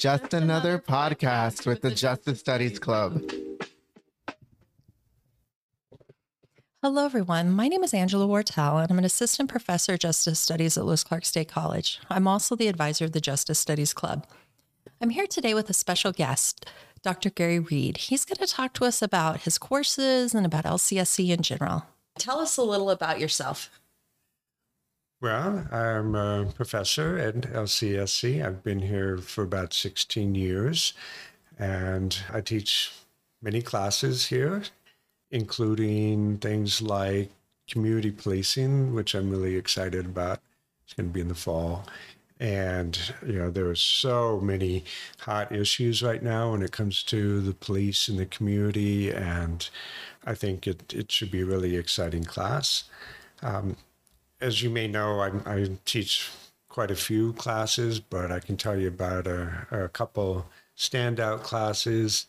Just Another Podcast with the Justice Studies Club. Hello, everyone. My name is Angela Wartell, and I'm an assistant professor of justice studies at Lewis Clark State College. I'm also the advisor of the Justice Studies Club. I'm here today with a special guest, Dr. Gary Reed. He's going to talk to us about his courses and about LCSC in general. Tell us a little about yourself. Well, I'm a professor at LCSC. I've been here for about 16 years, and I teach many classes here, including things like community policing, which I'm really excited about. It's going to be in the fall. And, you know, there are so many hot issues right now when it comes to the police and the community. And I think it, it should be a really exciting class. Um, as you may know, I, I, teach quite a few classes, but I can tell you about a, a couple standout classes.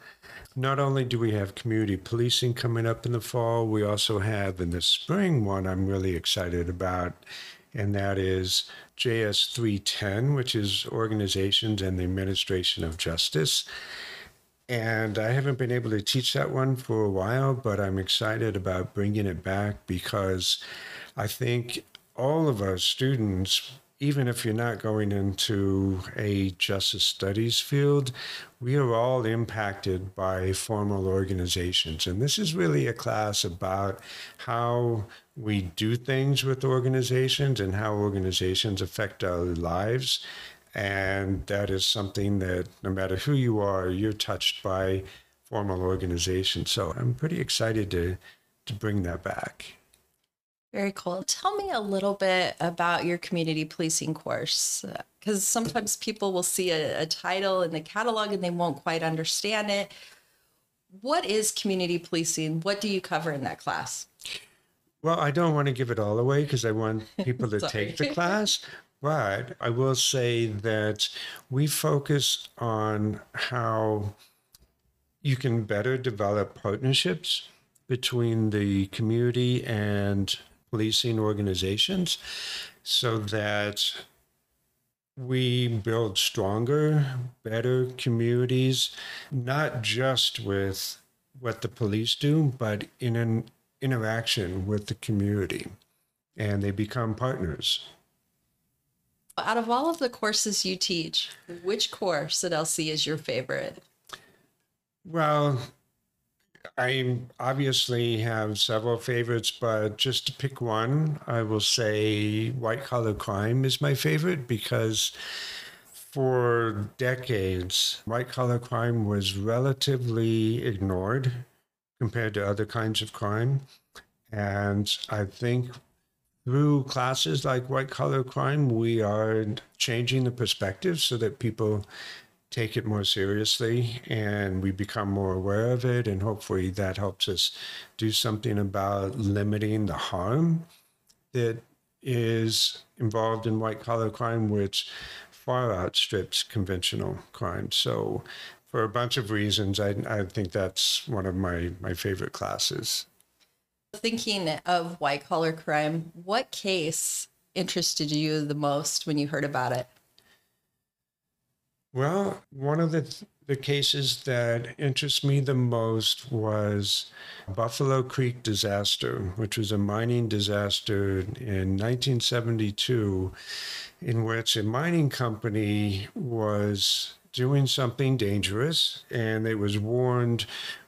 Not only do we have community policing coming up in the fall, we also have in the spring one I'm really excited about, and that is JS 310, which is Organizations and the Administration of Justice. And I haven't been able to teach that one for a while, but I'm excited about bringing it back because I think all of our students, even if you're not going into a justice studies field, we are all impacted by formal organizations. And this is really a class about how we do things with organizations and how organizations affect our lives. And that is something that no matter who you are, you're touched by formal organizations. So I'm pretty excited to, to bring that back. Very cool. Tell me a little bit about your community policing course because sometimes people will see a, a, title in the catalog and they won't quite understand it. What is community policing? What do you cover in that class? Well, I don't want to give it all away because I want people to take the class. But I will say that we focus on how you can better develop partnerships between the community and policing organizations so that we build stronger, better communities, not just with what the police do, but in an interaction with the community. And they become partners. Out of all of the courses you teach, which course at LC is your favorite? Well, I obviously have several favorites, but just to pick one, I will say white collar crime is my favorite because for decades, white collar crime was relatively ignored compared to other kinds of crime. And I think through classes like white collar crime, we are changing the perspective so that people take it more seriously and we become more aware of it. And hopefully that helps us do something about limiting the harm that is involved in white collar crime, which far outstrips conventional crime. So, for a bunch of reasons, I, I think that's one of my, my favorite classes. Thinking of white collar crime, what case interested you the most when you heard about it? Well, one of the the cases that interests me the most was Buffalo Creek disaster, which was a mining disaster in 1972, in which a mining company was doing something dangerous, and it was warned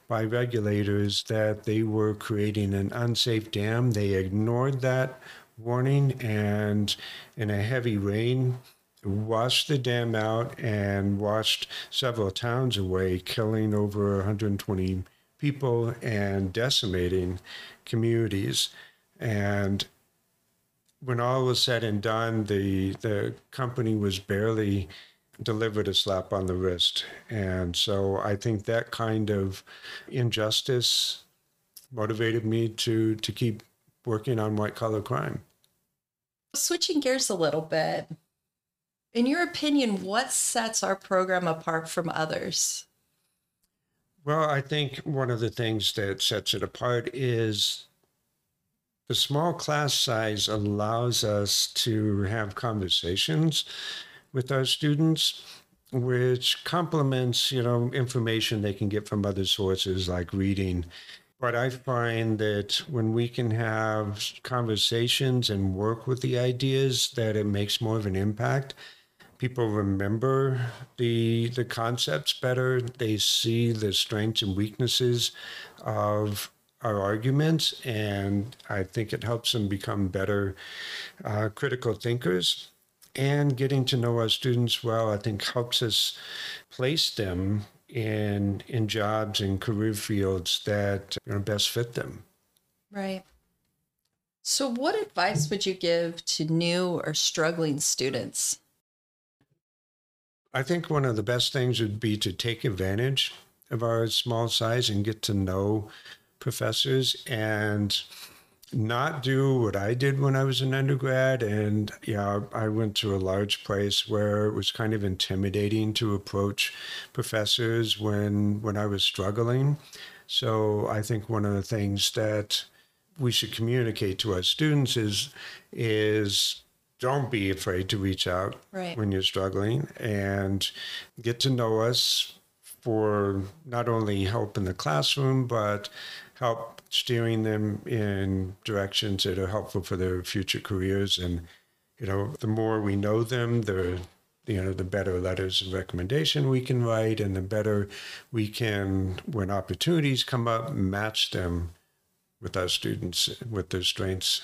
by regulators that they were creating an unsafe dam. They ignored that warning, and in a heavy rain, washed the dam out and washed several towns away, killing over 120 people and decimating communities. And when all was said and done, the the company was barely delivered a slap on the wrist. And so I think that kind of injustice motivated me to to keep working on white collar crime. Switching gears a little bit, in your opinion, what sets our program apart from others? Well, I think one of the things that sets it apart is the small class size allows us to have conversations with our students. which complements, you know, information they can get from other sources like reading. But I find that when we can have conversations and work with the ideas, that it makes more of an impact. People remember the the concepts better. They see the strengths and weaknesses of our arguments, and I think it helps them become better uh, critical thinkers and getting to know our students well, I think helps us place them in in jobs and career fields that you know, best fit them. Right. So, what advice would you give to new or struggling students? I think one of the best things would be to take advantage of our small size and get to know professors and not do what I did when I was an undergrad. And yeah, I went to a large place where it was kind of intimidating to approach professors when when I was struggling. So I think one of the things that we should communicate to our students is is don't be afraid to reach out right. when you're struggling and get to know us for not only help in the classroom but help steering them in directions that are helpful for their future careers. And, you know, the more we know them, the you know, the better letters of recommendation we can write and the better we can, when opportunities come up, match them with our students, with their strengths.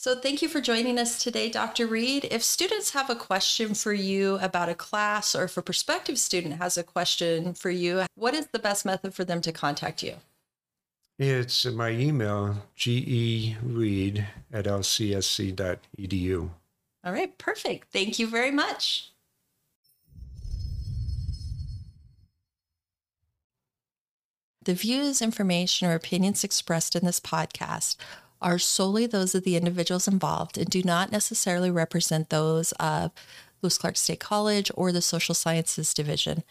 So, thank you for joining us today, Dr. Reed. If students have a question for you about a class, or if a prospective student has a question for you, what is the best method for them to contact you? It's my email, gereed at lcsc.edu. All right, perfect. Thank you very much. The views, information, or opinions expressed in this podcast are solely those of the individuals involved and do not necessarily represent those of Lewis Clark State College or the Social Sciences Division.